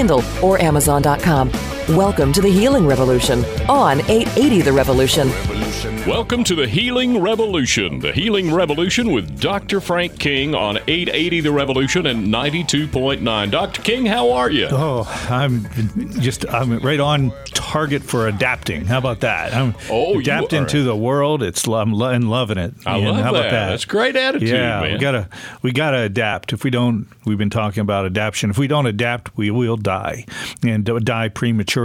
Kindle, or Amazon.com. Welcome to the Healing Revolution on 880 The Revolution. Welcome to the Healing Revolution. The Healing Revolution with Dr. Frank King on 880 The Revolution and 92.9. Dr. King, how are you? Oh, I'm just I'm right on target for adapting. How about that? I'm Oh, you adapting are. to the world. It's I'm lo- and loving it. I And love how that. about that? That's great attitude, yeah, man. we gotta we gotta adapt. If we don't, we've been talking about adaptation. If we don't adapt, we will die and uh, die prematurely,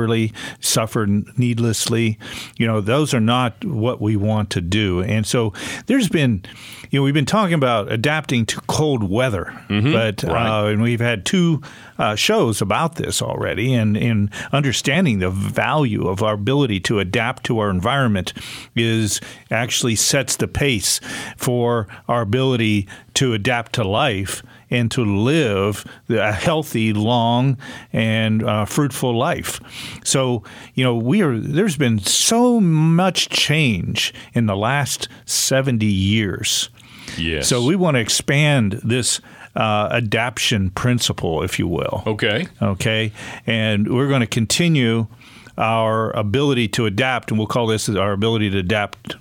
suffer needlessly. You know, those are not what we want to do. And so there's been, you know, we've been talking about adapting to cold weather, but Right. uh, and we've had two uh, shows about this already, and in understanding the value of our ability to adapt to our environment is actually sets the pace for our ability to adapt to life and to live a healthy, long, and uh, fruitful life. So, you know, we are. There's been so much change in the last seventy years. Yes. So we want to expand this uh, adaption principle, if you will. Okay. Okay, and we're going to continue our ability to adapt, and we'll call this our ability to adapt.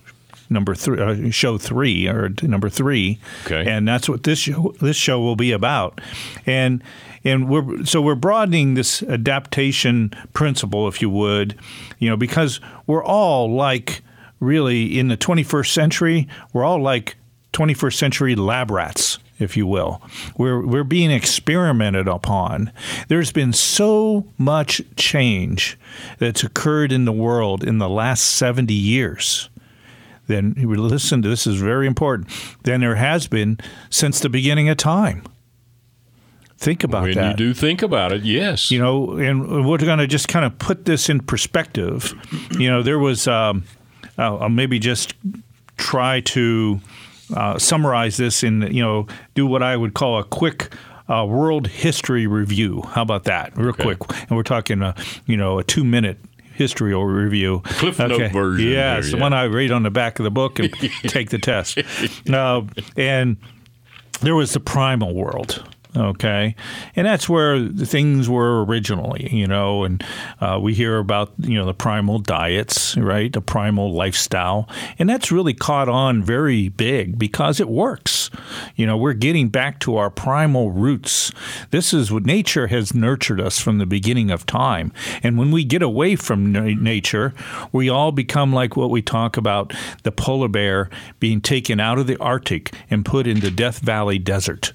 Number three, uh, show three, or number three, Okay. and that's what this show this show will be about, and and we're so we're broadening this adaptation principle, if you would, you know, because we're all like really in the 21st century, we're all like 21st century lab rats, if you will. We're, we're being experimented upon. There's been so much change that's occurred in the world in the last 70 years. Then listen to this is very important. Than there has been since the beginning of time. Think about When that. you do think about it, yes. You know, and we're going to just kind of put this in perspective. You know, there was um, I'll maybe just try to uh, summarize this in you know do what I would call a quick. Uh, world history review. How about that? Real quick, and we're talking, a, you know, a two-minute history or review. Cliff note version Yeah, it's the yeah. one I read on the back of the book and take the test. Uh, and there was the primal world. Okay, and that's where the things were originally, you know, and uh, we hear about you know the primal diets, right? The primal lifestyle, and that's really caught on very big because it works. You know, we're getting back to our primal roots. This is what nature has nurtured us from the beginning of time, and when we get away from na- nature, we all become like what we talk about the polar bear being taken out of the Arctic and put in the Death Valley Desert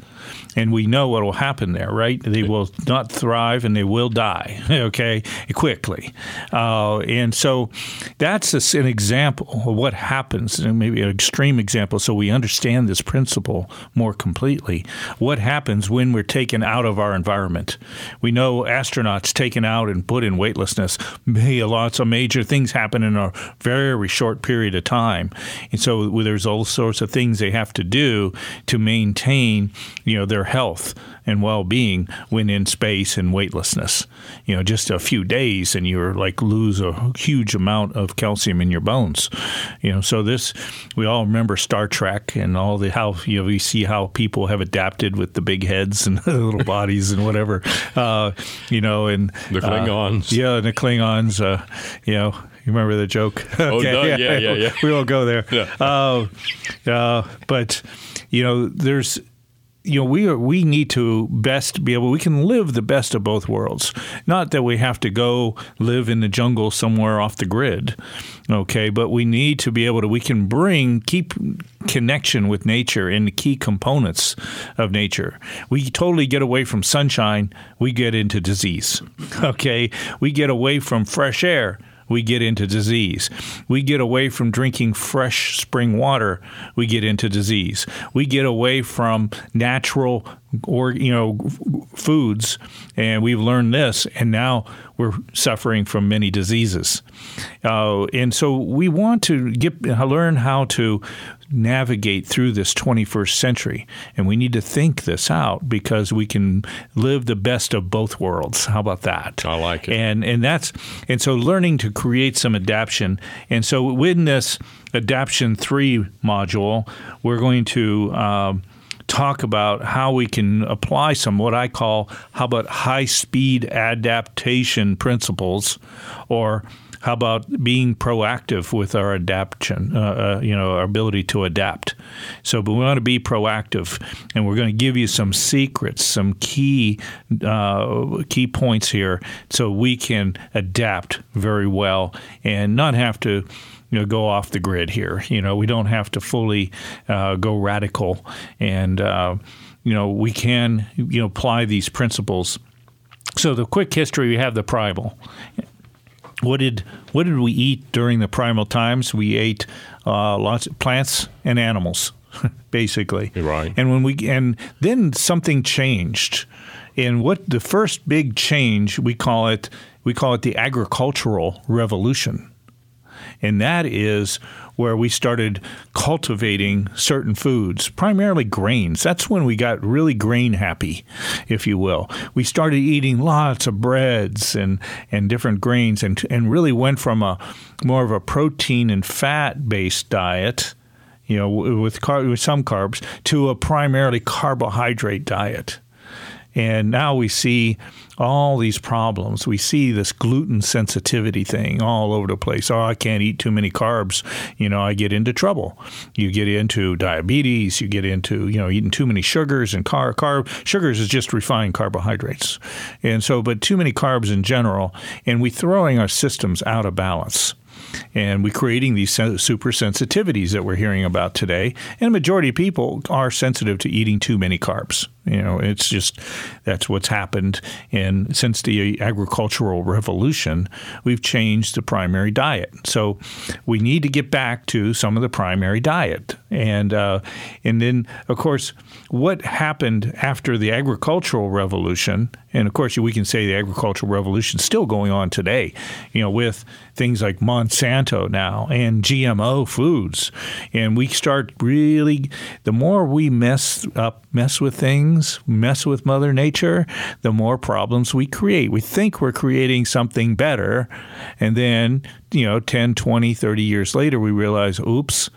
and we know what will happen there, right? They will not thrive and they will die, okay, quickly. Uh, and so that's an example of what happens, and maybe an extreme example, so we understand this principle more completely. What happens when we're taken out of our environment? We know astronauts taken out and put in weightlessness. May lots of major things happen in a very short period of time, and so there's all sorts of things they have to do to maintain, you know, their health and well-being when in space and weightlessness. You know, just a few days and you're like lose a huge amount of calcium in your bones. You know, so this we all remember Star Trek and all the how you know we see how people have adapted with the big heads and the little bodies and whatever. Uh, you know, and The uh, Klingons. yeah, the Klingons. Uh, you know. You remember the joke? Oh, no, yeah, yeah, yeah. We won't go there. Yeah. Uh, uh, but you know, there's you know we are we need to best be able we can live the best of both worlds. Not that we have to go live in the jungle somewhere off the grid okay but we need to be able to we can bring keep connection with nature and the key components of nature. We totally get away from sunshine we get into disease okay? We get away from fresh air we get into disease. We get away from drinking fresh spring water, we get into disease. We get away from natural or you know foods and we've learned this and now we're suffering from many diseases. Uh, and so we want to get learn how to navigate through this 21st century and we need to think this out because we can live the best of both worlds. How about that? I like it. And and that's and so learning to create some adaptation and so within this adaption 3 module we're going to um, talk about how we can apply some what I call how about high speed adaptation principles or how about being proactive with our adaptation, uh, uh, you know, our ability to adapt? So, but we want to be proactive, and we're going to give you some secrets, some key uh, key points here, so we can adapt very well and not have to you know, go off the grid here. You know, we don't have to fully uh, go radical, and uh, you know, we can you know apply these principles. So the quick history we have the primal. What did what did we eat during the primal times? We ate uh, lots of plants and animals, basically. Right. And when we and then something changed. And what the first big change we call it we call it the agricultural revolution and that is where we started cultivating certain foods, primarily grains. That's when we got really grain happy, if you will. We started eating lots of breads and, and different grains and, and really went from a more of a protein and fat based diet you know, with, car- with some carbs, to a primarily carbohydrate diet. And now we see all these problems. We see this gluten sensitivity thing all over the place. Oh, I can't eat too many carbs. You know, I get into trouble. You get into diabetes. You get into you know eating too many sugars and car carb sugars is just refined carbohydrates, and so but too many carbs in general, and we throwing our systems out of balance and we're creating these super sensitivities that we're hearing about today. And majority of people are sensitive to eating too many carbs. You know, it's just that's what's happened. And since the agricultural revolution, we've changed the primary diet. So we need to get back to some of the primary diet. And uh, and then of course, what happened after the agricultural revolution? And of course, we can say the agricultural revolution is still going on today. You know, with things like Monsanto now and GMO foods, and we start really the more we mess up, mess with things things, mess with Mother Nature, the more problems we create. We think we're creating something better, and then, you know, 10, 20, 30 years later, we realize, oops,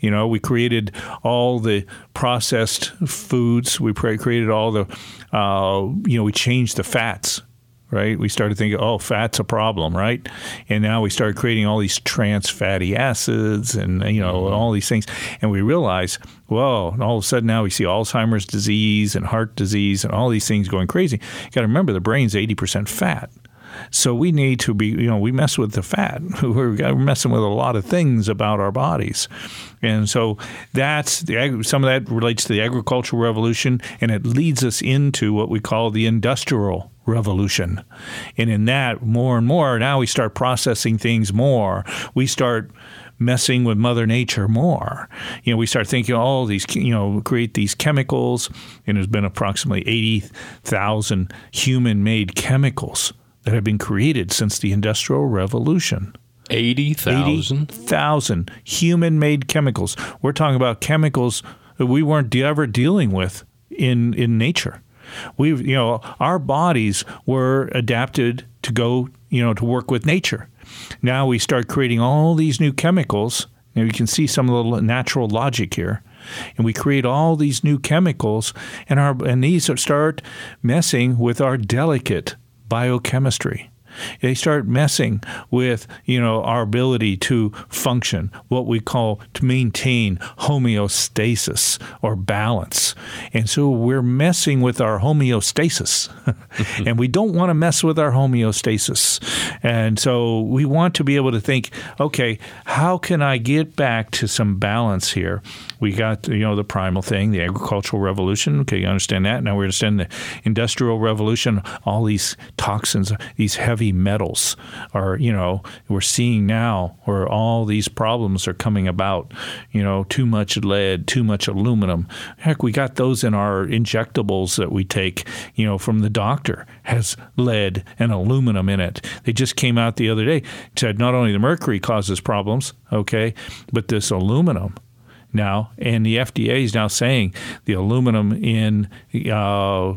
you know, we created all the processed foods, we created all the, uh, you know, we changed the fats right? We started thinking, oh, fat's a problem, right? And now we started creating all these trans fatty acids and you know mm-hmm. all these things, and we realize, whoa! and all of a sudden now we see Alzheimer's disease and heart disease and all these things going crazy. You got to remember the brain's eighty percent fat. So we need to be, you know, we mess with the fat. We're messing with a lot of things about our bodies. And so that's the some of that relates to the agricultural revolution, and it leads us into what we call the industrial revolution. And in that, more and more, now we start processing things more. We start messing with Mother Nature more. You know, we start thinking, oh, these, you know, create these chemicals, and there's been approximately 80,000 human made chemicals that have been created since the Industrial Revolution. 80,000? 80,000 human made chemicals. We're talking about chemicals that we weren't ever dealing with in, in nature. We've, you know, our bodies were adapted to go, you know, to work with nature. Now we start creating all these new chemicals, and you can see some of the natural logic here. And we create all these new chemicals, and our and these start messing with our delicate biochemistry. They start messing with, you know, our ability to function, what we call to maintain homeostasis or balance. And so we're messing with our homeostasis. and we don't want to mess with our homeostasis. And so we want to be able to think, okay, how can I get back to some balance here? We got, you know, the primal thing, the agricultural revolution. Okay, you understand that. Now we understand the industrial revolution, all these toxins, these heavy metals are, you know, we're seeing now where all these problems are coming about. You know, too much lead, too much aluminum. Heck, we got those in our injectables that we take, you know, from the doctor has lead and aluminum in it. They just came out the other day said not only the mercury causes problems, okay, but this aluminum now, and the FDA is now saying the aluminum in uh,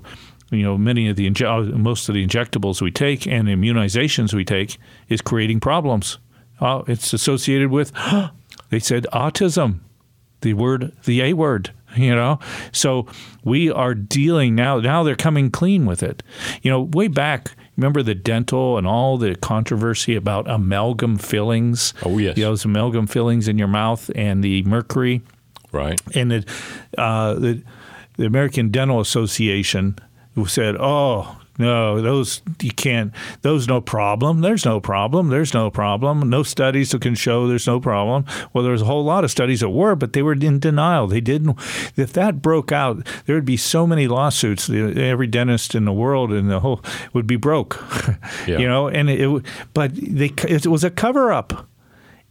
you know many of the uh, most of the injectables we take and immunizations we take is creating problems. Uh, it's associated with they said autism, the word the A word. You know, so we are dealing now. Now they're coming clean with it. You know, way back Remember the dental and all the controversy about amalgam fillings? Oh, yes. You know, those amalgam fillings in your mouth and the mercury. Right. And the, uh, the, the American Dental Association said, oh, no, those you can't. Those no problem. There's no problem. There's no problem. No studies that can show there's no problem. Well, there's a whole lot of studies that were, but they were in denial. They didn't. If that broke out, there would be so many lawsuits. Every dentist in the world and the whole would be broke. Yeah. you know, and it. But they, it was a cover up.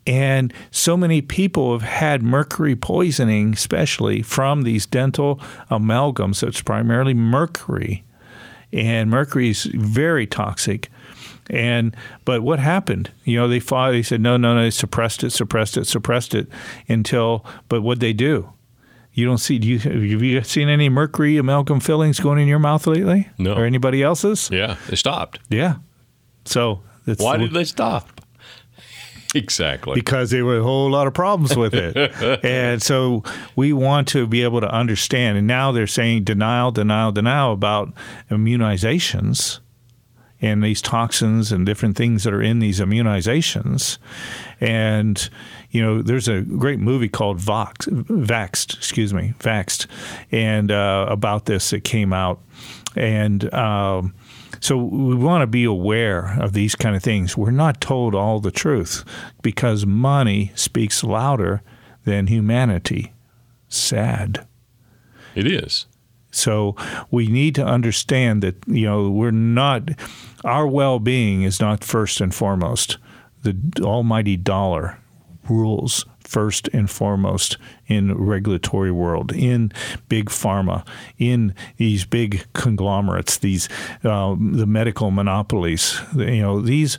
And so many people have had mercury poisoning, especially from these dental amalgams. It's primarily mercury and mercury is very toxic. And but what happened? You know, they fought. They said no, no, no. They suppressed it, suppressed it, suppressed it until. But what they do? You don't see. Do you have you seen any mercury amalgam fillings going in your mouth lately? No. Or anybody else's? Yeah, they stopped. Yeah. So why did they stop? Exactly. Because there were a whole lot of problems with it. and so we want to be able to understand. And now they're saying denial, denial, denial about immunizations and these toxins and different things that are in these immunizations. And, you know, there's a great movie called Vox, Vaxxed, excuse me, Vaxxed, and uh, about this that came out. And, um, so we want to be aware of these kind of things. We're not told all the truth because money speaks louder than humanity. Sad. It is. So we need to understand that you know we're not our well-being is not first and foremost. The almighty dollar rules first and foremost in regulatory world, in big pharma, in these big conglomerates, these uh, the medical monopolies. You know these.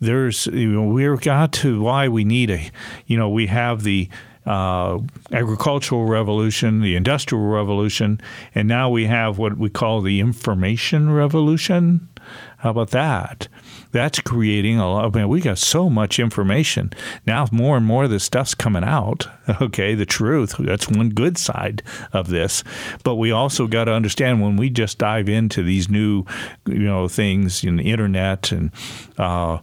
There's you know, we've got to why we need a you know we have the uh, agricultural revolution, the industrial revolution, and now we have what we call the information revolution. How about that? That's creating a lot. I mean, we got so much information now. More and more of this stuff's coming out. Okay, the truth. That's one good side of this, but we also got to understand when we just dive into these new, you know, things in the internet and. Uh,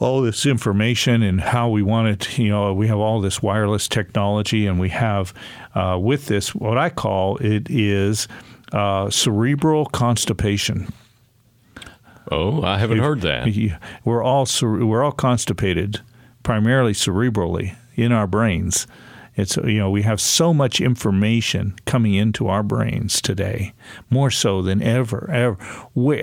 all this information and how we want it. You know, we have all this wireless technology, and we have uh, with this what I call it is uh, cerebral constipation. Oh, I haven't heard that. We're all we're all constipated, primarily cerebrally in our brains. It's you know we have so much information coming into our brains today, more so than ever, ever,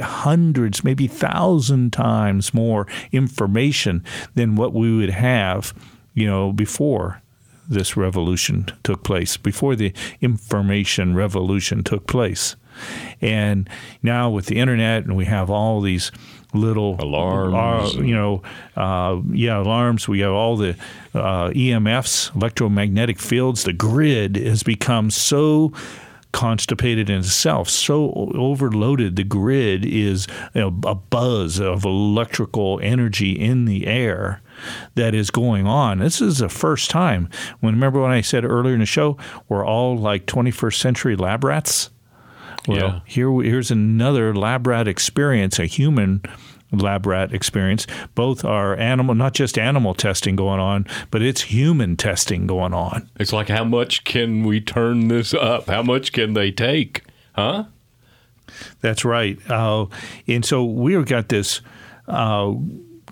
hundreds, maybe thousand times more information than what we would have, you know, before this revolution took place, before the information revolution took place. And now with the internet, and we have all these little alarms, uh, you know, uh, yeah, alarms. We have all the uh, EMFs, electromagnetic fields. The grid has become so constipated in itself, so overloaded. The grid is you know, a buzz of electrical energy in the air that is going on. This is the first time. When remember when I said earlier in the show, we're all like 21st century lab rats. Well, yeah. here here's another lab rat experience, a human lab rat experience. Both are animal, not just animal testing going on, but it's human testing going on. It's like how much can we turn this up? How much can they take? Huh? That's right. Uh, and so we've got this. Uh,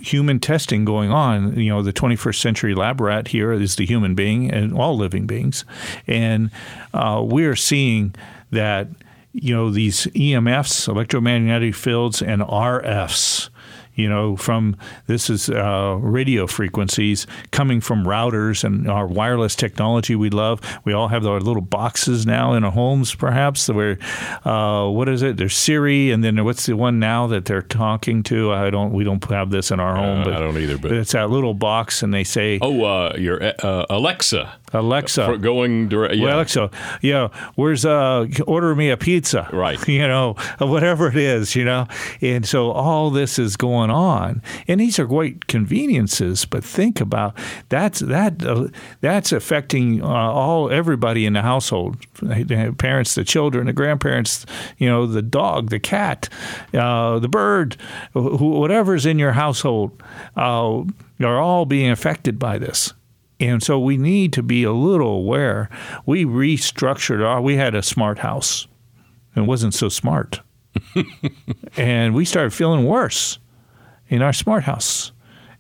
human testing going on. You know, the 21st century lab rat here is the human being and all living beings. And uh, we're seeing that you know, these EMFs, electromagnetic fields, and RFs, you know, from this is uh, radio frequencies coming from routers and our wireless technology we love. We all have our little boxes now in our homes, perhaps, where, uh, what is it? There's Siri, and then what's the one now that they're talking to? I don't, we don't have this in our home, Uh, but I don't either, but- it's that little box, and they say, Oh, uh, your uh, Alexa. Alexa. For going direct. Yeah. Well, Alexa, yeah, where's uh, order me a pizza, Right. You know, whatever it is, you know, and so all this is going on, and these are great conveniences. But think about that's that uh, that's affecting uh, all everybody in the household, the parents, the children, the grandparents, you know, the dog, the cat, uh, the bird, wh- whatever's in your household, uh, are all being affected by this. And so we need to be a little aware. We restructured our, we had a smart house. It wasn't so smart. and we started feeling worse in our smart house.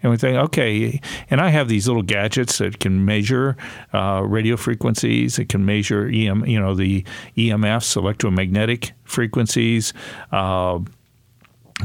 And we think, okay, and I have these little gadgets that can measure uh, radio frequencies. It can measure EM, you know, the EMFs, electromagnetic frequencies. Uh,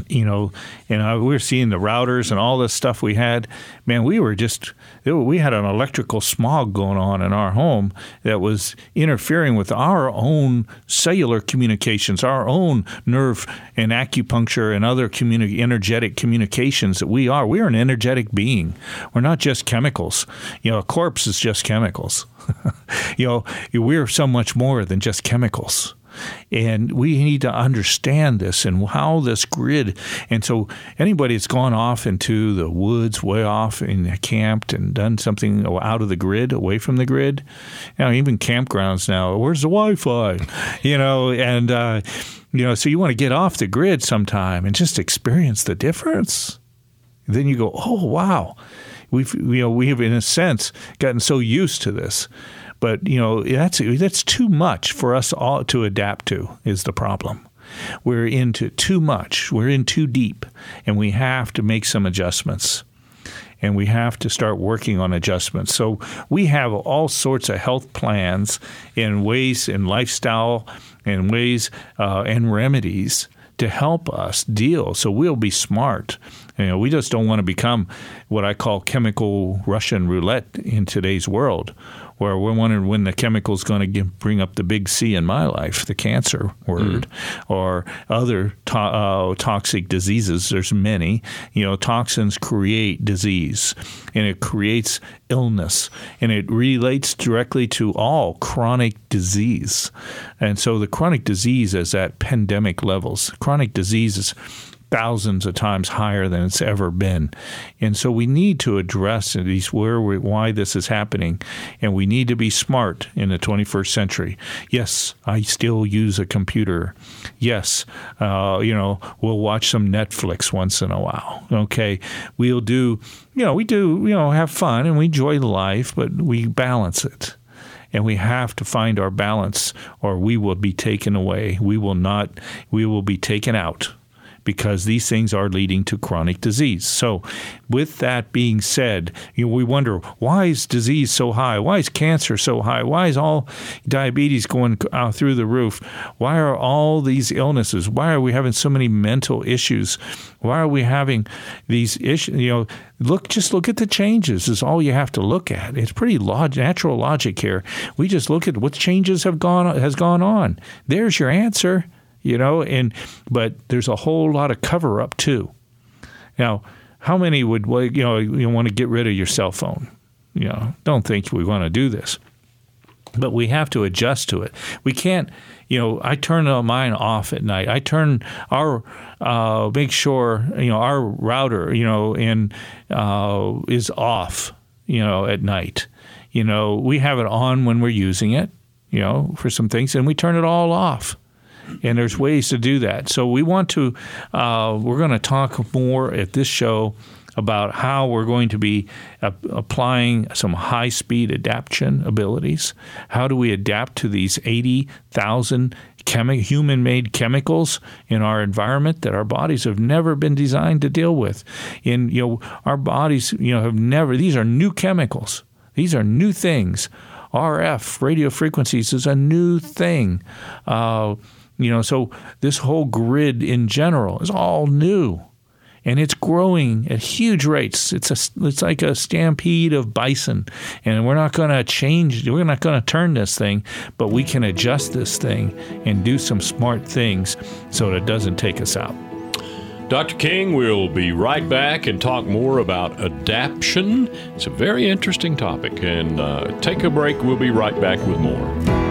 you know, and uh, we were seeing the routers and all this stuff we had. Man, we were just we had an electrical smog going on in our home that was interfering with our own cellular communications, our own nerve and acupuncture and other communi- energetic communications that we are. We are an energetic being. We're not just chemicals. You know, a corpse is just chemicals. you know, we're so much more than just chemicals. And we need to understand this and how this grid. And so, anybody that's gone off into the woods, way off and camped and done something out of the grid, away from the grid, you know, even campgrounds now, where's the Wi Fi? You know, and, uh, you know, so you want to get off the grid sometime and just experience the difference. Then you go, oh, wow. We've, you know, we have, in a sense, gotten so used to this but you know that's that's too much for us all to adapt to is the problem. We're into too much. We're in too deep. And we have to make some adjustments. And we have to start working on adjustments. So we have all sorts of health plans and ways and lifestyle and ways uh, and remedies to help us deal. So we'll be smart you know we just don't want to become what i call chemical russian roulette in today's world where we're wondering when the chemical is going to bring up the big C in my life, the cancer word, mm. or other to- uh, toxic diseases. There's many. You know, toxins create disease, and it creates illness, and it relates directly to all chronic disease. And so the chronic disease is at pandemic levels. Chronic disease is thousands of times higher than it's ever been. And so we need to address these where we, why this is happening, and we need to be smart in the 21st century. Yes, I still use a computer. Yes, uh, you know we'll watch some Netflix once in a while. Okay, we'll do. You know, we do. You know, have fun and we enjoy life, but we balance it and we have to find our balance or we will be taken away we will not we will be taken out because these things are leading to chronic disease. So, with that being said, you know, we wonder why is disease so high? Why is cancer so high? Why is all diabetes going out through the roof? Why are all these illnesses? Why are we having so many mental issues? Why are we having these issues? You know, look, just look at the changes. Is all you have to look at. It's pretty log- natural logic here. We just look at what changes have gone has gone on. There's your answer you know and but there's a whole lot of cover up too. Now how many would you know you want to get rid of your cell phone? You know don't think we want to do this. But we have to adjust to it. We can't you know i turn mine off at night. I turn our uh, make sure you know our router you know and uh, is off you know at night. You know we have it on when we're using it you know for some things and we turn it all off and there's ways to do that. So we want to, uh, we're going to talk more at this show about how we're going to be uh, applying some high speed adaptation abilities. How do we adapt to these 80,000 chemi- human made chemicals in our environment that our bodies have never been designed to deal with? In, you know, our bodies, you know, have never, these are new chemicals, these are new things. RF, radio frequencies, is a new thing. Uh, you know, so this whole grid in general is all new. and it's growing at huge rates. It's a it's like a stampede of bison, and we're not going to change. We're not going to turn this thing, but we can adjust this thing and do some smart things so that it doesn't take us out. Dr. King, we'll be right back and talk more about adaption. It's a very interesting topic. And uh, take a break. We'll be right back with more.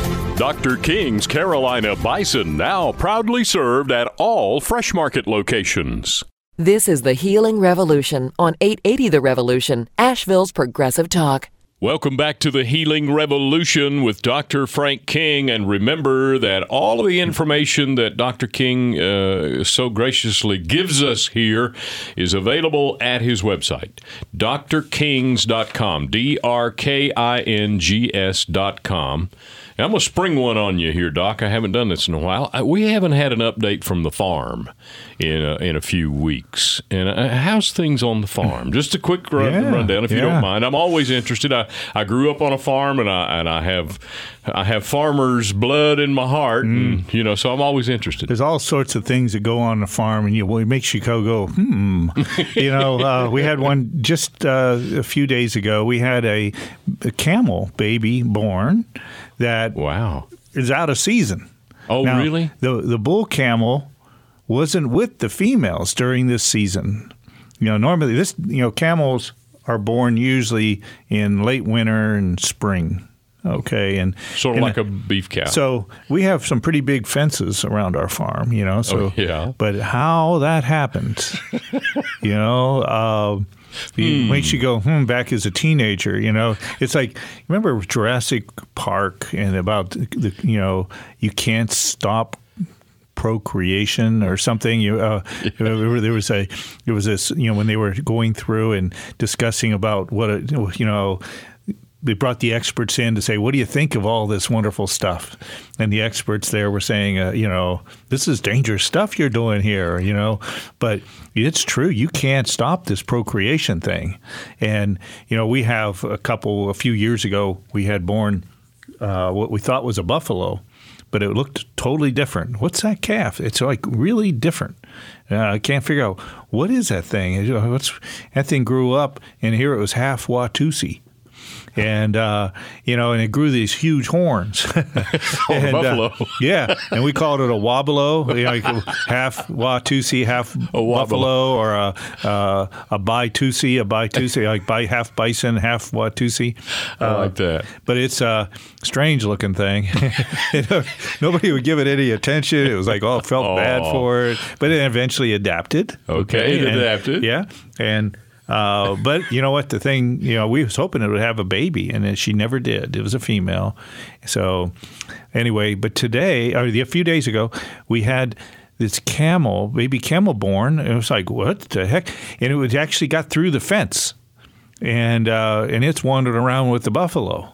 Dr. King's Carolina Bison now proudly served at all Fresh Market locations. This is the Healing Revolution on 880 The Revolution, Asheville's Progressive Talk. Welcome back to the Healing Revolution with Dr. Frank King. And remember that all of the information that Dr. King uh, so graciously gives us here is available at his website, drkings.com, D R K I N G S.com. I'm going to spring one on you here, Doc. I haven't done this in a while. We haven't had an update from the farm in a, in a few weeks. And uh, how's things on the farm? Just a quick run, yeah, rundown, if yeah. you don't mind. I'm always interested. I, I grew up on a farm, and I and I have I have farmers' blood in my heart, mm. and you know, so I'm always interested. There's all sorts of things that go on the farm, and you well, it makes you go go hmm. you know, uh, we had one just uh, a few days ago. We had a, a camel baby born that wow is out of season. Oh, now, really? The the bull camel wasn't with the females during this season. You know, normally this you know camels are born usually in late winter and spring. Okay, and sort of and like a beef cow. So we have some pretty big fences around our farm, you know. So oh, yeah, but how that happened, you know. Uh, it hmm. makes you go hmm, back as a teenager. You know, it's like remember Jurassic Park and about the you know you can't stop procreation or something. You, uh, there was a, it was this, you know, when they were going through and discussing about what, a, you know, they brought the experts in to say, "What do you think of all this wonderful stuff?" And the experts there were saying, uh, "You know, this is dangerous stuff you're doing here." You know, but it's true. You can't stop this procreation thing. And you know, we have a couple. A few years ago, we had born uh, what we thought was a buffalo, but it looked totally different. What's that calf? It's like really different. Uh, I can't figure out what is that thing. What's that thing grew up, and here it was half Watusi and uh, you know, and it grew these huge horns. oh, and, uh, buffalo. Uh, yeah, and we called it a wobolo, you know, half Watusi, half a buffalo, or a uh, a Baitusi, a Baitusi, like by half bison, half Watusi. I like that. But it's a strange looking thing. nobody would give it any attention. It was like, oh, felt oh. bad for it, but it eventually adapted. Okay, okay? it adapted. yeah, and uh, but you know what? The thing, you know, we was hoping it would have a baby, and she never did. It was a female. So anyway, but today, or a few days ago, we had this camel, baby camel born. It was like, what the heck? And it was actually got through the fence, and uh, and it's wandered around with the buffalo.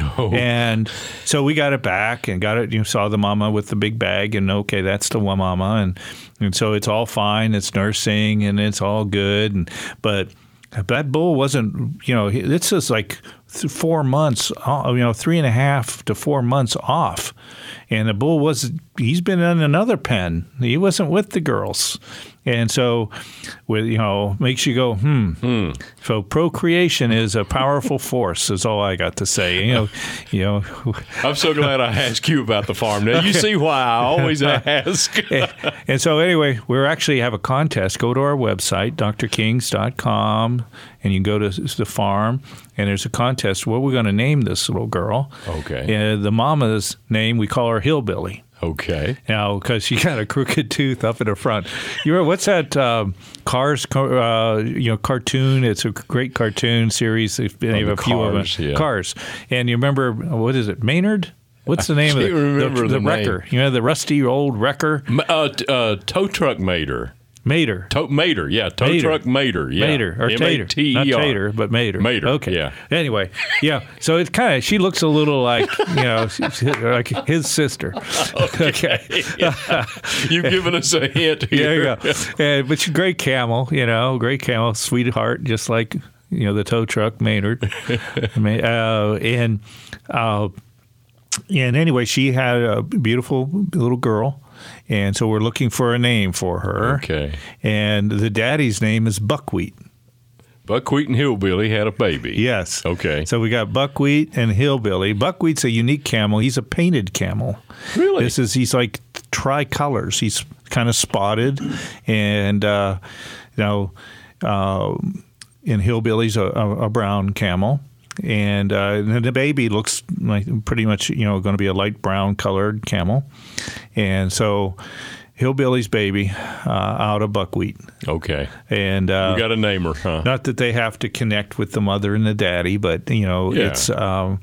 Oh. And so we got it back and got it. You saw the mama with the big bag, and okay, that's the one mama, and and so it's all fine. It's nursing and it's all good. And but that bull wasn't. You know, it's just like four months. Uh, you know, three and a half to four months off. And the bull was. He's been in another pen. He wasn't with the girls. And so, with you know, makes you go, hmm. So procreation is a powerful force. Is all I got to say. You know, you know. I'm so glad I asked you about the farm. Now you see why I always ask. and so anyway, we actually have a contest. Go to our website, drkings.com, and you go to the farm, and there's a contest. What we're going to name this little girl? Okay. Uh, the mama's name we call her Hillbilly. Okay. Now, because she got a crooked tooth up in the front. You know what's that um, Cars? Uh, you know, cartoon. It's a great cartoon series. They Oh, have the a few of them. yeah. Cars. And you remember what is it? Maynard. What's the name of remember the, the name. wrecker. You know, the rusty old wrecker. Uh, uh, tow truck mater. Mater. Tow mater, yeah. Tow Mater. truck mater, yeah. Mater or Tater, M-A-T-E-R. not Tater, but Mater. Mater, Okay. yeah. Anyway, yeah. So it's kind of she looks a little like you know like his sister. okay. You've given us a hint here. you go. And, but she's great camel, you know, great camel, sweetheart, just like you know the tow truck Maynard. Ma- uh, and uh, and anyway, she had a beautiful little girl. And so we're looking for a name for her. Okay. And the daddy's name is Buckwheat. Buckwheat and Hillbilly had a baby. Yes. Okay. So we got buckwheat and hillbilly. Buckwheat's a unique camel. He's a painted camel. Really? This is he's like tricolors. He's kind of spotted, and uh, you know, uh, and hillbilly's a, a, a brown camel. And, uh, the baby looks like pretty much, you know, going to be a light brown colored camel. And so, hillbilly's baby uh, out of buckwheat. Okay. And uh, You got a namer, huh? not that they have to connect with the mother and the daddy, but you know, Yeah. it's um,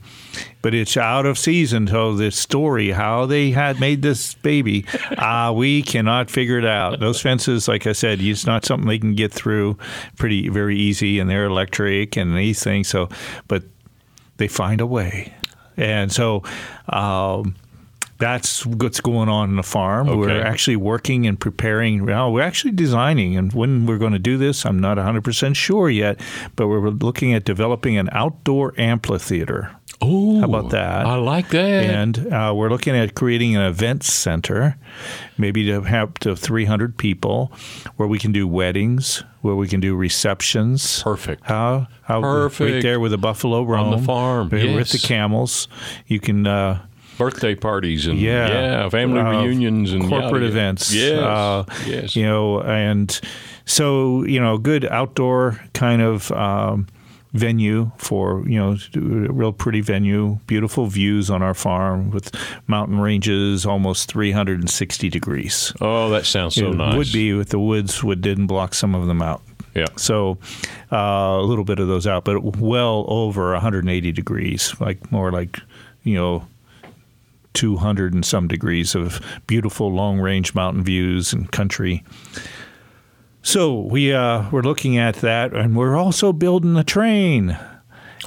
but it's out of season. So this story, how they had made this baby, uh, we cannot figure it out. Those fences, like I said, it's not something they can get through pretty very easy, and they're electric and these things. So, but they find a way, and so. Um, that's what's going on in the farm. We're actually working and preparing. Well, we're actually designing, and when we're going to do this, I'm not 100% sure yet, but we're looking at developing an outdoor amphitheater. Oh, How about that? I like that. And uh, we're looking at creating an event center, maybe to have up to 300 people, where we can do weddings, where we can do receptions. Perfect. How, how Right there with the buffalo roam the farm, with yes. the camels. You can. Uh, Birthday parties and yeah, yeah, family uh, reunions and corporate yada, events. Yes, uh, yes. You know, and so you know, good outdoor kind of um, venue for you know, a real pretty venue, beautiful views on our farm with mountain ranges, almost 360 degrees. Oh, that sounds so it nice. would be if the woods would didn't block some of them out. Yeah. So uh, a little bit of those out, but well over 180 degrees, like more like you know 200 and some degrees of beautiful long range mountain views and country. So we uh, we're looking at that, and we're also building a train.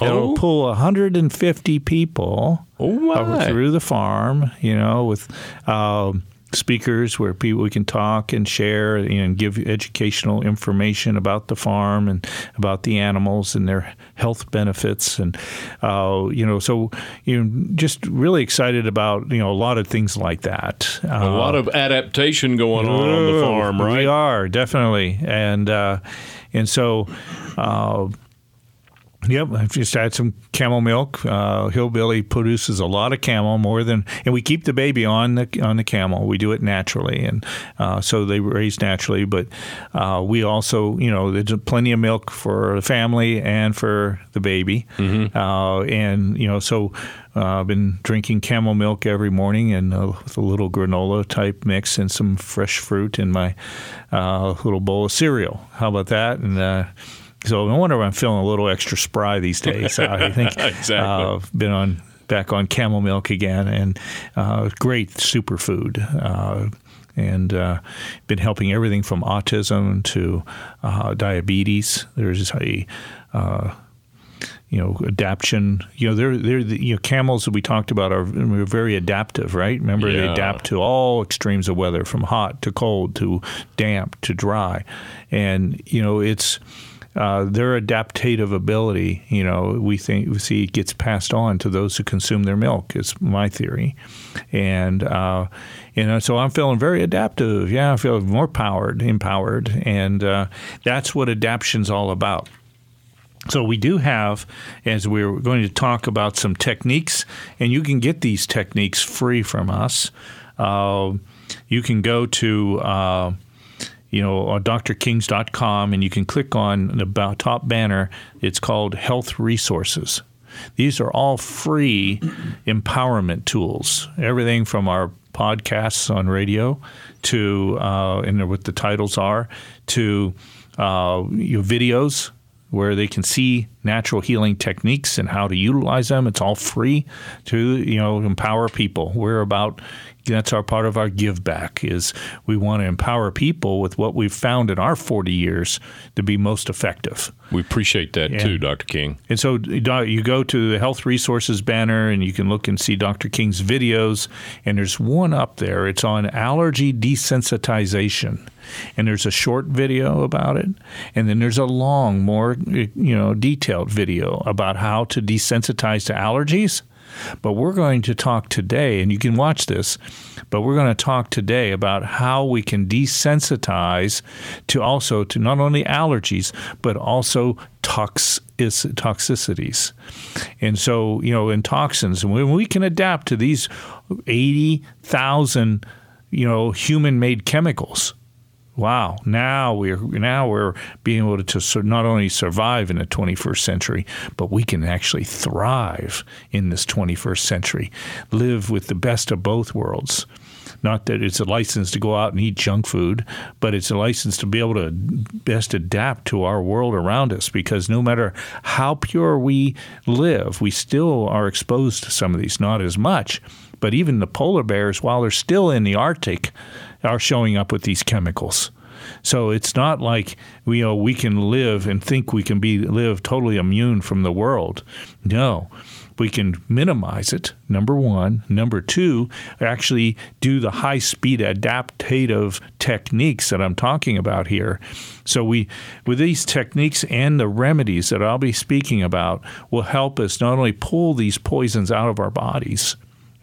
It'll Oh. pull 150 people Oh, through the farm, you know, with um, speakers where people we can talk and share and give educational information about the farm and about the animals and their health benefits and uh, you know so you know just really excited about you know a lot of things like that Uh, a lot of adaptation going on on the farm, right we are definitely, and uh, and so. Yep, I've just had some camel milk. Uh, Hillbilly produces a lot of camel, more than, and we keep the baby on the on the camel. We do it naturally, and uh, so they raise naturally. But uh, we also, you know, there's plenty of milk for the family and for the baby, uh, and you know, so uh, I've been drinking camel milk every morning and uh, with a little granola type mix and some fresh fruit in my uh, little bowl of cereal. How about that? And uh, so no wonder if I'm feeling a little extra spry these days. I think Exactly. uh, I've been on back on camel milk again, and uh, great superfood. Uh, and uh, been helping everything from autism to uh, diabetes. There's a uh, you know adaptation. You know they're they're the, you know camels that we talked about are very adaptive, right? Remember they adapt to all extremes of weather, from hot to cold to damp to dry, and you know it's uh, their adaptative ability, you know, we think we see gets passed on to those who consume their milk. Is my theory, and uh, you know, so I'm feeling very adaptive. Yeah, I feel more powered, empowered, and uh, that's what adaption's all about. So we do have, as we're going to talk about some techniques, and you can get these techniques free from us. Uh, you can go to uh, you know, uh, drkings.com, and you can click on the top banner. It's called Health Resources. These are all free empowerment tools. Everything from our podcasts on radio to, uh, and what the titles are, to uh, your videos where they can see natural healing techniques and how to utilize them. It's all free to you know empower people. We're about that's our part of our give back is we want to empower people with what we've found in our 40 years to be most effective. We appreciate that and, too, Dr. King. And so you go to the health resources banner and you can look and see Dr. King's videos and there's one up there. It's on allergy desensitization. And there's a short video about it, and then there's a long, more you know, detailed video about how to desensitize to allergies but we're going to talk today, and you can watch this, but we're going to talk today about how we can desensitize to also to not only allergies, but also tox- toxicities. And so, you know, in toxins, and when we can adapt to these 80,000, you know, human made chemicals wow, now we're now we're being able to, not only survive in the 21st century, but we can actually thrive in this 21st century, live with the best of both worlds. Not that it's a license to go out and eat junk food, but it's a license to be able to best adapt to our world around us because no matter how pure we live, we still are exposed to some of these, not as much. But even the polar bears, while they're still in the Arctic, are showing up with these chemicals. So it's not like we you know we can live and think we can be live totally immune from the world. No. We can minimize it, number one. Number two, actually do the high speed adaptative techniques that I'm talking about here. So we with these techniques and the remedies that I'll be speaking about will help us not only pull these poisons out of our bodies,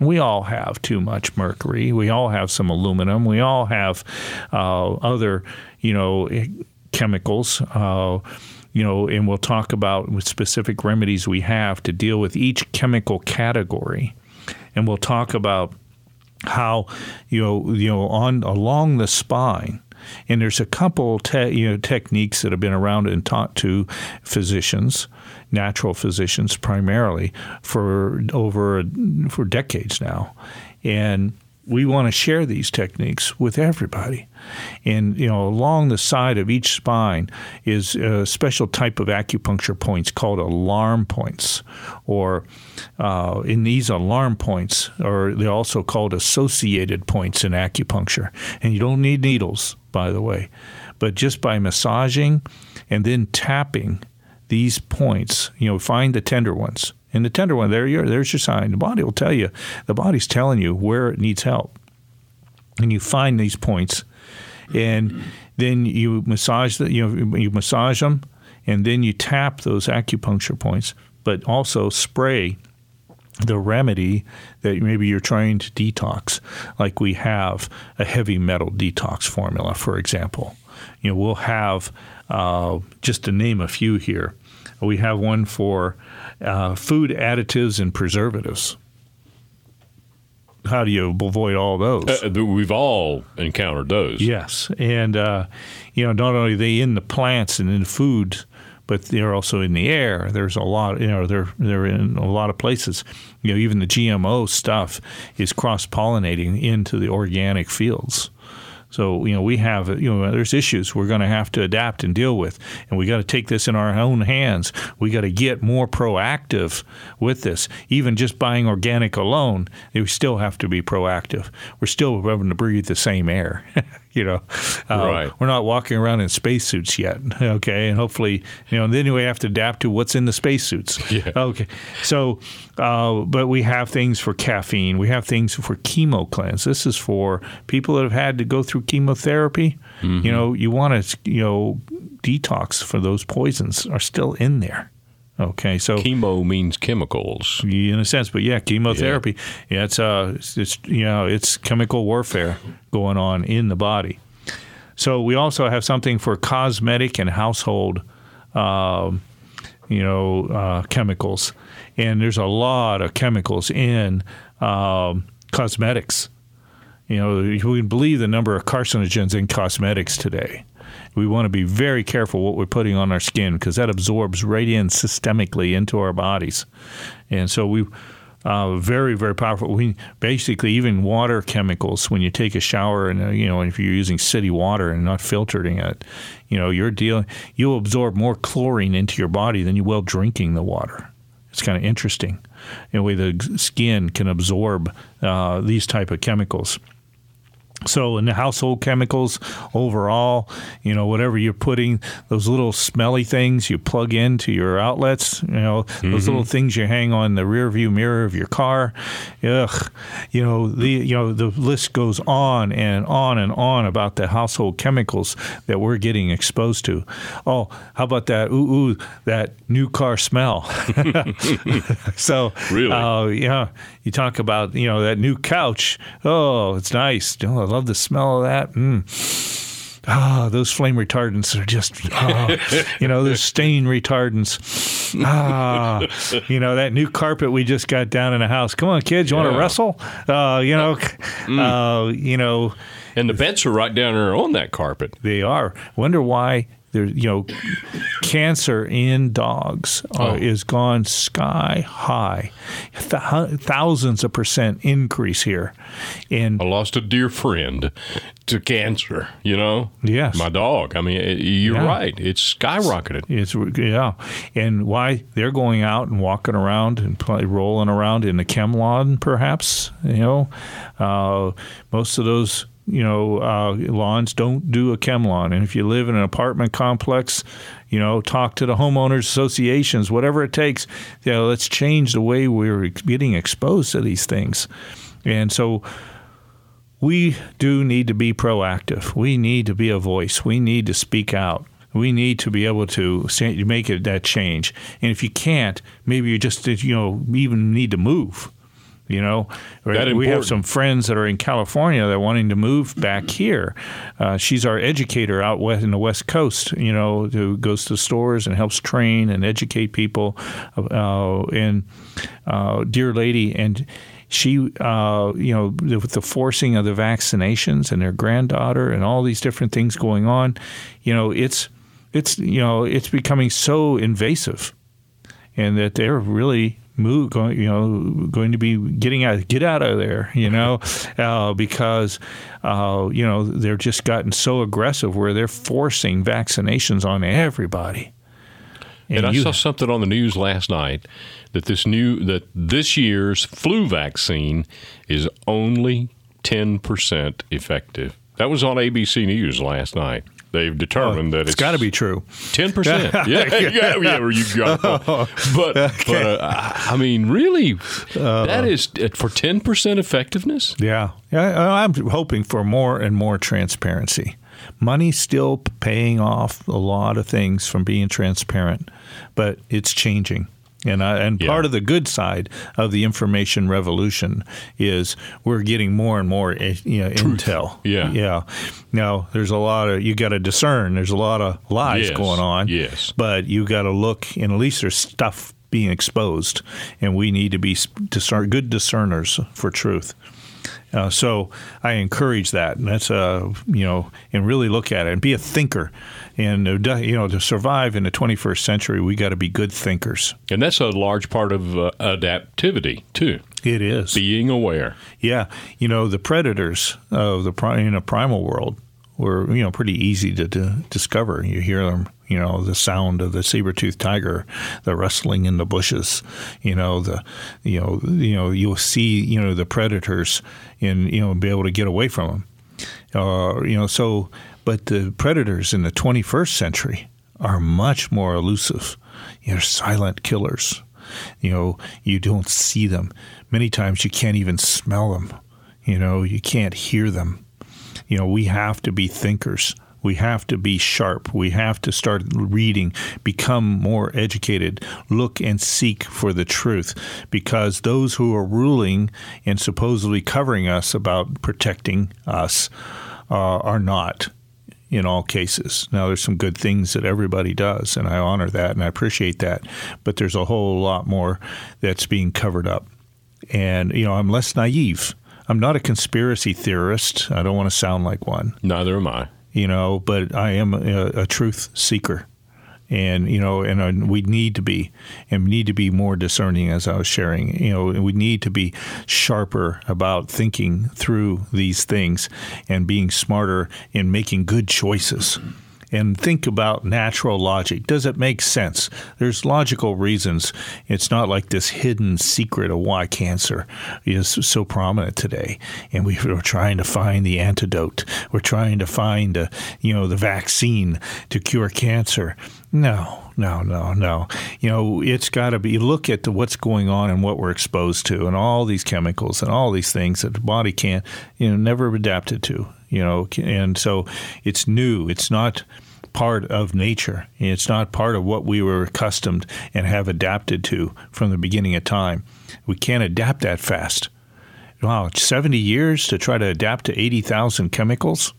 we all have too much mercury. We all have some aluminum. We all have uh, other, you know, chemicals. Uh, you know, and we'll talk about specific remedies we have to deal with each chemical category, and we'll talk about how you know you know on along the spine and there's a couple te- you know, techniques that have been around and taught to physicians, natural physicians primarily, for over for decades now, and we want to share these techniques with everybody. And you know, along the side of each spine is a special type of acupuncture points called alarm points, or uh, in these alarm points, or they're also called associated points in acupuncture. And you don't need needles by the way. But just by massaging and then tapping these points, you know, find the tender ones. And the tender one, there you there's your sign. The body will tell you. The body's telling you where it needs help. And you find these points, and then you massage the, you know, you massage them, and then you tap those acupuncture points, but also spray the remedy that maybe you're trying to detox, like we have a heavy metal detox formula, for example. You know, we'll have uh, just to name a few here. We have one for uh, food additives and preservatives. How do you avoid all those? Uh, we've all encountered those. Yes, and uh, you know, not only are they in the plants and in foods, but they're also in the air. There's a lot, you know, they're they're in a lot of places. You know, even the GMO stuff is cross pollinating into the organic fields. So you know we have you know there's issues we're going to have to adapt and deal with, and we got to take this in our own hands. We got to get more proactive with this. Even just buying organic alone, we still have to be proactive. We're still having to breathe the same air. you know, uh, right. we're not walking around in spacesuits yet. Okay, and hopefully, you know, then we have to adapt to what's in the spacesuits. Yeah. Okay, so, uh, but we have things for caffeine. We have things for chemo cleanse. This is for people that have had to go through chemotherapy. Mm-hmm. You know, you want to, you know, detox for those poisons are still in there. Okay, so chemo means chemicals in a sense, but yeah, chemotherapy. Yeah, yeah it's uh, it's, it's you know, it's chemical warfare going on in the body. So we also have something for cosmetic and household, um, you know, uh, chemicals, and there's a lot of chemicals in um, cosmetics. You know, we can believe the number of carcinogens in cosmetics today. We want to be very careful what we're putting on our skin because that absorbs right in systemically into our bodies, and so we. Uh, very very powerful. We basically even water chemicals when you take a shower and uh, you know if you're using city water and not filtering it, you know you're dealing you'll absorb more chlorine into your body than you will drinking the water. It's kind of interesting, in the way the skin can absorb uh, these type of chemicals. So in the household chemicals overall, you know, whatever you're putting, those little smelly things you plug into your outlets, you know, mm-hmm. those little things you hang on the rear view mirror of your car, ugh, you know, the you know the list goes on and on and on about the household chemicals that we're getting exposed to. Oh, how about that? Ooh, ooh that new car smell. so really, uh, yeah, you talk about you know that new couch. Oh, it's nice. Oh, love the smell of that. Mm. Ah, those flame retardants are just, oh, you know, those stain retardants. Ah, you know, that new carpet we just got down in the house. Come on, kids, you want to wrestle? Uh, you know, mm. uh, you know. And the beds are right down there on that carpet. They are. Wonder why there, you know, cancer in dogs are, oh. is gone sky high, Th- thousands of percent increase here. And I lost a dear friend to cancer. You know, yes, my dog. I mean, you're yeah. right. It's skyrocketed. It's yeah, and why they're going out and walking around and play, rolling around in the chem lawn, perhaps. You know, uh, most of those you know, uh, lawns, don't do a chem lawn. And if you live in an apartment complex, you know, talk to the homeowners associations, whatever it takes. You know, let's change the way we're getting exposed to these things. And so we do need to be proactive. We need to be a voice. We need to speak out. We need to be able to make it that change. And if you can't, maybe you just you know even need to move you know, we have some friends that are in California that are wanting to move back here. Uh, she's our educator out west in the West Coast. You know, who goes to stores and helps train and educate people. Uh, and uh, dear lady, and she, uh, you know, with the forcing of the vaccinations and their granddaughter and all these different things going on, you know, it's it's you know it's becoming so invasive, and that they're really move going you know going to be getting out get out of there you know uh, because uh, you know they're just gotten so aggressive where they're forcing vaccinations on everybody and, and I you, saw something on the news last night that this new that this year's flu vaccine is only 10% effective. That was on ABC News last night they've determined oh, that it's, it's got to be true. Ten percent. Yeah, yeah, yeah, yeah. You got but okay. but uh, I mean, really, uh, that is uh, for ten percent effectiveness. Yeah, yeah. I'm hoping for more and more transparency. Money's still paying off a lot of things from being transparent, but it's changing. And I, and yeah. part of the good side of the information revolution is we're getting more and more eh, you know, intel. Yeah, yeah. Now there's a lot of you got to discern. There's a lot of lies yes. going on. Yes, but you got to look, and at least there's stuff being exposed, and we need to be discern, good discerners for truth. Uh, so I encourage that, and that's uh, you know, and really look at it and be a thinker. And uh, you know, to survive in the 21st century, we got to be good thinkers. And that's a large part of uh, adaptivity too. It is being aware. Yeah, you know, the predators of the in a primal world were you know pretty easy to, to discover. You hear them you know the sound of the saber-toothed tiger, the rustling in the bushes, you know the you know you know you'll see you know the predators and you know be able to get away from them. Uh, you know so but the predators in the 21st century are much more elusive. Know, silent killers. You know, you don't see them. Many times you can't even smell them. You know, you can't hear them. You know, we have to be thinkers We have to be sharp. We have to start reading, become more educated, look and seek for the truth because those who are ruling and supposedly covering us about protecting us uh, are not in all cases. Now, there's some good things that everybody does, and I honor that and I appreciate that, but there's a whole lot more that's being covered up. And, you know, I'm less naive. I'm not a conspiracy theorist. I don't want to sound like one. Neither am I you know, but I am a, a truth seeker. And you know, and uh, we need to be, and need to be more discerning. As I was sharing, you know, we need to be sharper about thinking through these things, and being smarter in making good choices and think about natural logic. Does it make sense? There's logical reasons. It's not like this hidden secret of why cancer is so prominent today. And we are trying to find the antidote. We're trying to find, a, you know, the vaccine to cure cancer. No, no, no, no. You know, it's got to be. Look at the, what's going on and what we're exposed to, and all these chemicals and all these things that the body can't, you know, never adapted to. You know, and so it's new. It's not part of nature. It's not part of what we were accustomed and have adapted to from the beginning of time. We can't adapt that fast. Wow, 70 years to try to adapt to 80,000 chemicals?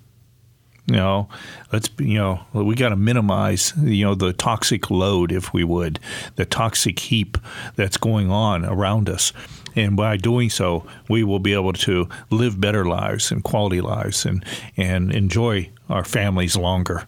You know, let's you know we got to minimize you know the toxic load, if we would, the toxic heap that's going on around us, and by doing so, we will be able to live better lives and quality lives, and and enjoy our families longer.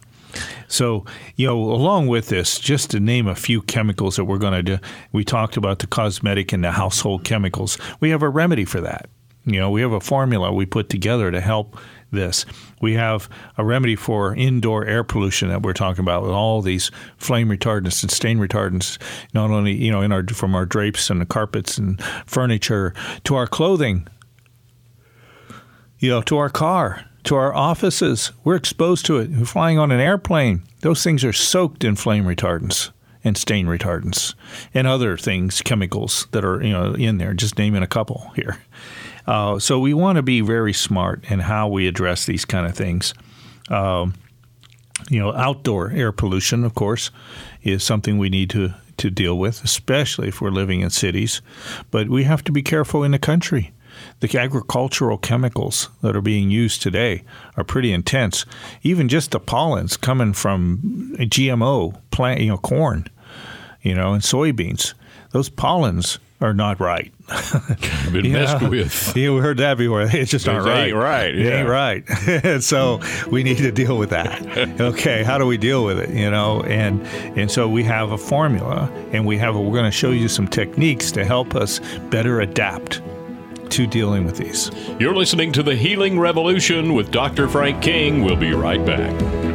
So, you know, along with this, just to name a few chemicals that we're going to do, we talked about the cosmetic and the household chemicals. We have a remedy for that. You know, we have a formula we put together to help this. We have a remedy for indoor air pollution that we're talking about with all these flame retardants and stain retardants, not only you know in our from our drapes and the carpets and furniture to our clothing, you know, to our car to our offices. We're exposed to it. We're flying on an airplane. Those things are soaked in flame retardants and stain retardants and other things, chemicals that are you know in there. Just naming a couple here. Uh, so we want to be very smart in how we address these kind of things. Um, you know, outdoor air pollution, of course, is something we need to to deal with, especially if we're living in cities. But we have to be careful in the country the agricultural chemicals that are being used today are pretty intense. Even just the pollens coming from GMO plant, you know, corn, you know, and soybeans. Those pollens are not right. Been messed with. You heard that before. It's just not right. Ain't right. Yeah. It ain't right. and so we need to deal with that. Okay, how do we deal with it? You know, and and so we have a formula, and we have. A, we're going to show you some techniques to help us better adapt to dealing with these. You're listening to The Healing Revolution with Dr. Frank King. We'll be right back.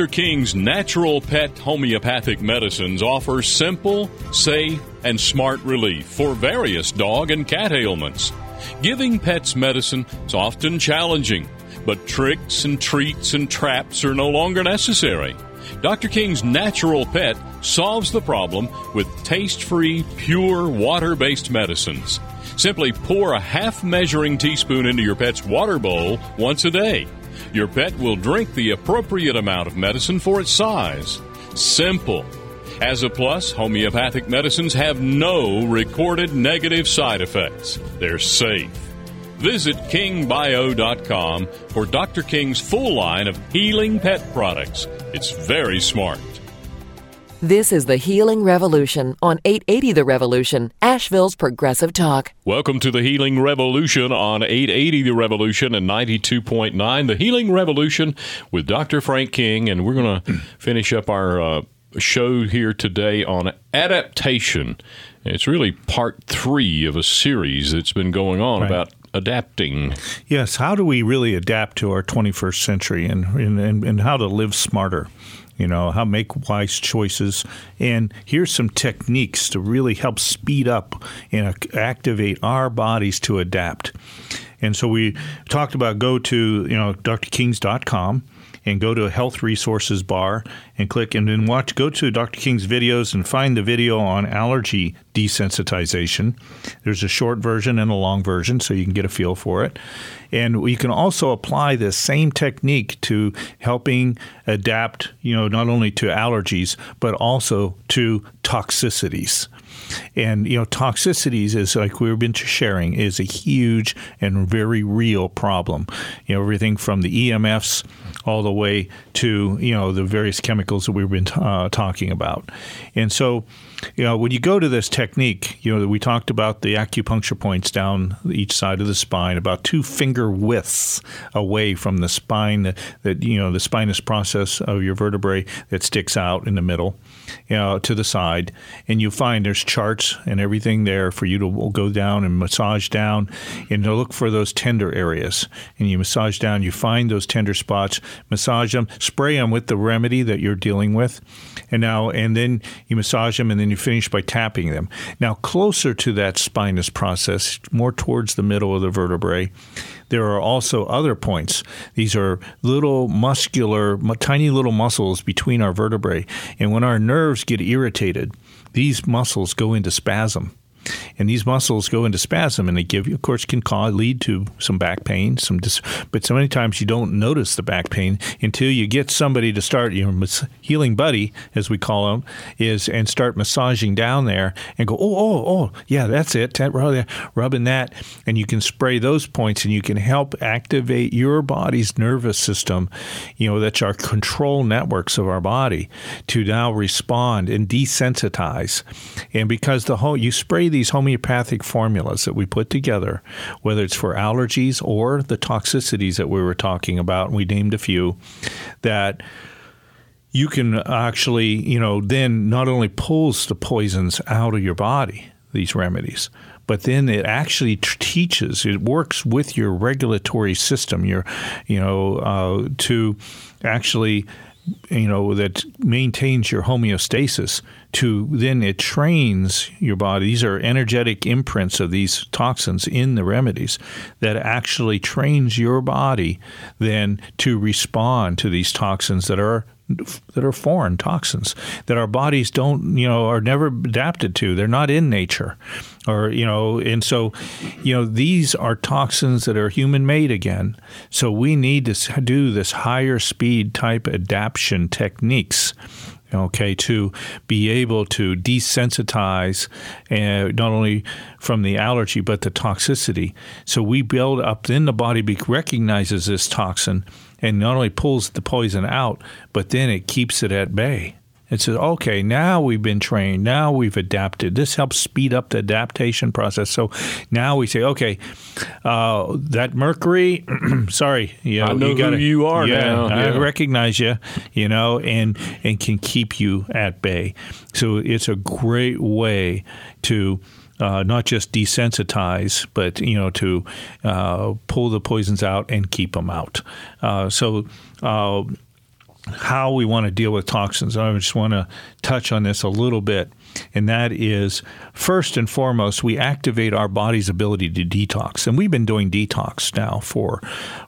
Dr. King's natural pet homeopathic medicines offer simple, safe, and smart relief for various dog and cat ailments. Giving pets medicine is often challenging, but tricks and treats and traps are no longer necessary. Dr. King's Natural Pet solves the problem with taste free, pure, water based medicines. Simply pour a half measuring teaspoon into your pet's water bowl once a day. Your pet will drink the appropriate amount of medicine for its size. Simple as a plus, homeopathic medicines have no recorded negative side effects. They're safe. Visit kingbio.com for Dr. King's full line of healing pet products. It's very smart. This is the Healing Revolution on 880 The Revolution, Asheville's Progressive Talk. Welcome to the Healing Revolution on 880 The Revolution and 92.9 The Healing Revolution with Dr. Frank King. And we're going to finish up our. Uh, show here today on adaptation. It's really part three of a series that's been going on right. about adapting. Yes, how do we really adapt to our 21st century and, and, and how to live smarter? You know, how make wise choices. And here's some techniques to really help speed up and activate our bodies to adapt. And so we talked about go to, you know, drkings.com and go to health resources bar and click and then watch go to Dr. King's videos and find the video on allergy desensitization. There's a short version and a long version so you can get a feel for it. And you can also apply this same technique to helping adapt, you know, not only to allergies but also to toxicities. And you know, toxicities is like we've been sharing is a huge and very real problem. You know, everything from the EMFs all the way to you know the various chemicals that we've been uh, talking about. And so, you know, when you go to this technique, you know, we talked about the acupuncture points down each side of the spine, about two finger widths away from the spine that, you know the spinous process of your vertebrae that sticks out in the middle you know, to the side, and you find there's charts and everything there for you to go down and massage down and to look for those tender areas. And you massage down, you find those tender spots, massage them, spray them with the remedy that you're dealing with, and now and then you massage them, and then you finish by tapping them. Now closer to that spinous process, more towards the middle of the vertebrae there are also other points. These are little muscular, tiny little muscles between our vertebrae. And when our nerves get irritated, these muscles go into spasm and these muscles go into spasm and they give you of course can cause lead to some back pain some dis- but so many times you don't notice the back pain until you get somebody to start your know healing buddy as we call them is and start massaging down there and go oh oh oh yeah that's it rubbing that. And you can spray those points and you can help activate your body's nervous system you know that's our control networks of our body to now respond and desensitize. And because the whole you spray these homeopathic formulas that we put together, whether it's for allergies or the toxicities that we were talking about, and we named a few, that you can actually, you know, then not only pulls the poisons out of your body, these remedies, but then it actually teaches, it works with your regulatory system, your, you know, uh, to actually you know that maintains your homeostasis to then it trains your body these are energetic imprints of these toxins in the remedies that actually trains your body then to respond to these toxins that are that are foreign toxins that our bodies don't, you know, are never adapted to. They're not in nature, or you know, and so, you know, these are toxins that are human made again. So we need to do this higher speed type adaptation techniques okay, to be able to desensitize uh, not only from the allergy but the toxicity. So we build up in the body recognizes this toxin and not only pulls the poison out, but then it keeps it at bay. It says, okay, now we've been trained. Now we've adapted. This helps speed up the adaptation process. So now we say, okay, uh, that mercury, sorry, you know, I know you gotta, who you are yeah, now. I recognize you, you know, and and can keep you at bay. So it's a great way to uh, not just desensitize, but you know to uh, pull the poisons out and keep them out. Uh, so uh, how we want to deal with toxins. I just want to touch on this a little bit and that is first and foremost, we activate our body's ability to detox. And we've been doing detox now for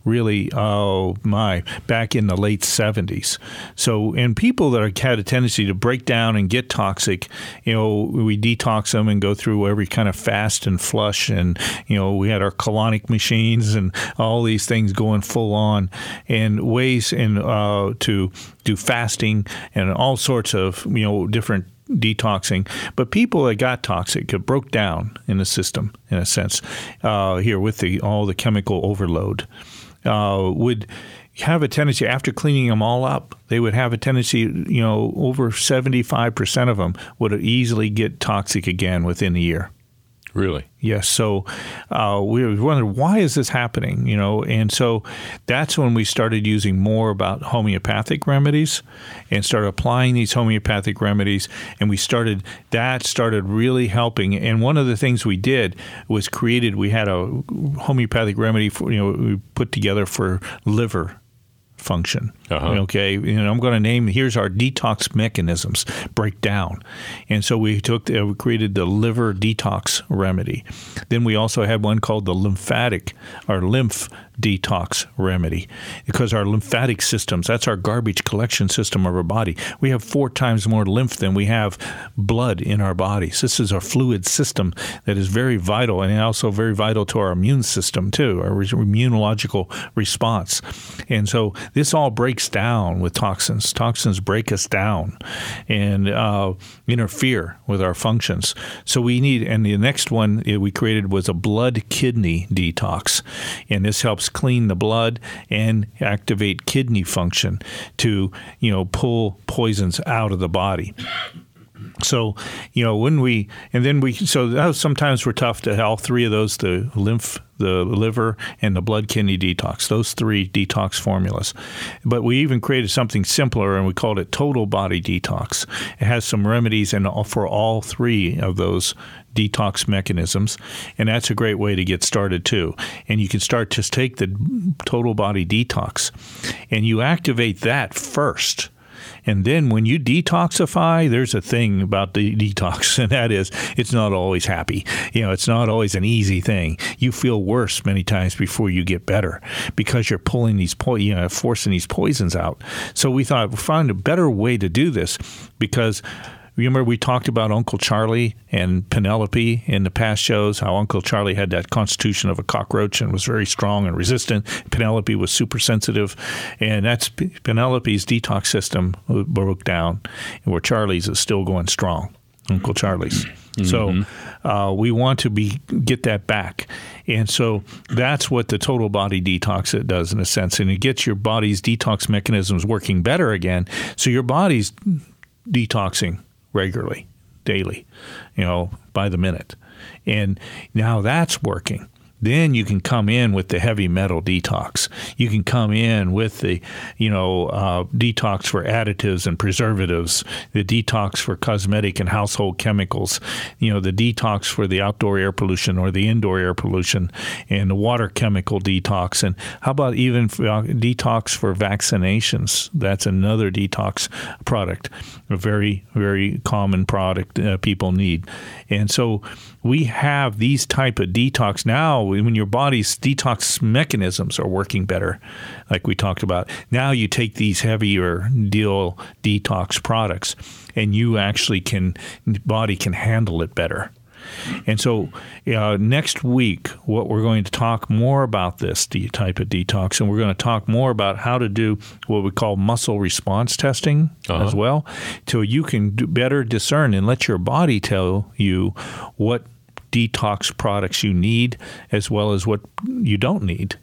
really, oh my, back in the late 70s. So, in people that had a tendency to break down and get toxic, you know, we detox them and go through every kind of fast and flush. And, you know, we had our colonic machines and all these things going full on, and ways in, uh, to do fasting and all sorts of, you know, different detoxing. But people that got toxic broke down in the system, in a sense, uh, here with the all the chemical overload, uh, would have a tendency after cleaning them all up they would have a tendency you know over 75% of them would easily get toxic again within a year Really? Yes. So uh, we wondered why is this happening, you know, and so that's when we started using more about homeopathic remedies and started applying these homeopathic remedies, and we started that started really helping. And one of the things we did was created. We had a homeopathic remedy for you know we put together for liver function. Uh-huh. Okay, and I'm going to name here's our detox mechanisms break down, and so we took uh, we created the liver detox remedy. Then we also had one called the lymphatic or lymph detox remedy because our lymphatic systems, that's our garbage collection system of our body. We have four times more lymph than we have blood in our bodies. This is our fluid system that is very vital and also very vital to our immune system, too, our immunological response. And so this all breaks down with toxins. Toxins break us down and uh, interfere with our functions. So we need, and the next one we created was a blood kidney detox. And this helps clean the blood and activate kidney function to, you know, pull poisons out of the body. So, you know, when we, and then we, so sometimes we're tough to all three of those, the lymph, the liver, and the blood kidney detox, those three detox formulas. But we even created something simpler and we called it total body detox. It has some remedies and for all three of those detox mechanisms, and that's a great way to get started too. And you can start to take the total body detox and you activate that first and then when you detoxify, there's a thing about the detox, and that is it's not always happy. You know, it's not always an easy thing. You feel worse many times before you get better because you're pulling these, po- you know, forcing these poisons out. So we thought we find a better way to do this because Remember, we talked about Uncle Charlie and Penelope in the past shows, how Uncle Charlie had that constitution of a cockroach and was very strong and resistant. Penelope was super sensitive. And that's Penelope's detox system broke down, where Charlie's is still going strong. Uncle Charlie's. Mm-hmm. So uh, we want to be get that back, and so that's what the total body detox it does in a sense, and it gets your body's detox mechanisms working better again. So your body's detoxing regularly, daily, you know, by the minute. And now that's working. Then you can come in with the heavy metal detox. You can come in with the, you know, uh, detox for additives and preservatives, the detox for cosmetic and household chemicals, you know, the detox for the outdoor air pollution or the indoor air pollution, and the water chemical detox. And how about even uh, detox for vaccinations? That's another detox product, a very, very common product uh, people need. And so we have these type of detox now when your body's detox mechanisms are working better like we talked about now you take these heavier deal detox products and you actually can body can handle it better and so, uh, next week, what we're going to talk more about this type of detox, and we're going to talk more about how to do what we call muscle response testing uh-huh. as well, so you can better discern and let your body tell you what detox products you need as well as what you don't need.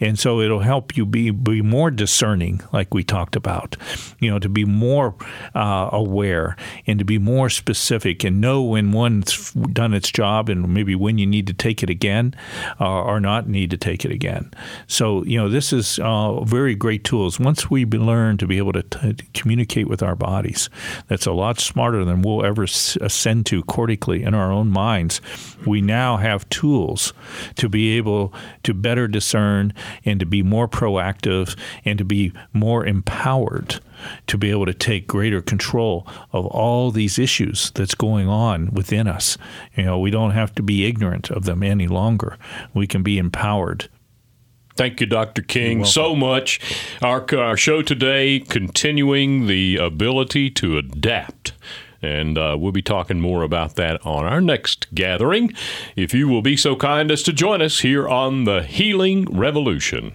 And so it'll help you be, be more discerning, like we talked about, you know, to be more uh, aware and to be more specific and know when one's done its job and maybe when you need to take it again uh, or not need to take it again. So, you know, this is uh, very great tools. Once we learn to be able to, t- to communicate with our bodies, that's a lot smarter than we'll ever ascend to cortically in our own minds. We now have tools to be able to better discern and to be more proactive and to be more empowered to be able to take greater control of all these issues that's going on within us. You know, we don't have to be ignorant of them any longer. We can be empowered. Thank you, Dr. King, so much. Our, our show today continuing the ability to adapt and uh, we'll be talking more about that on our next gathering. If you will be so kind as to join us here on the Healing Revolution.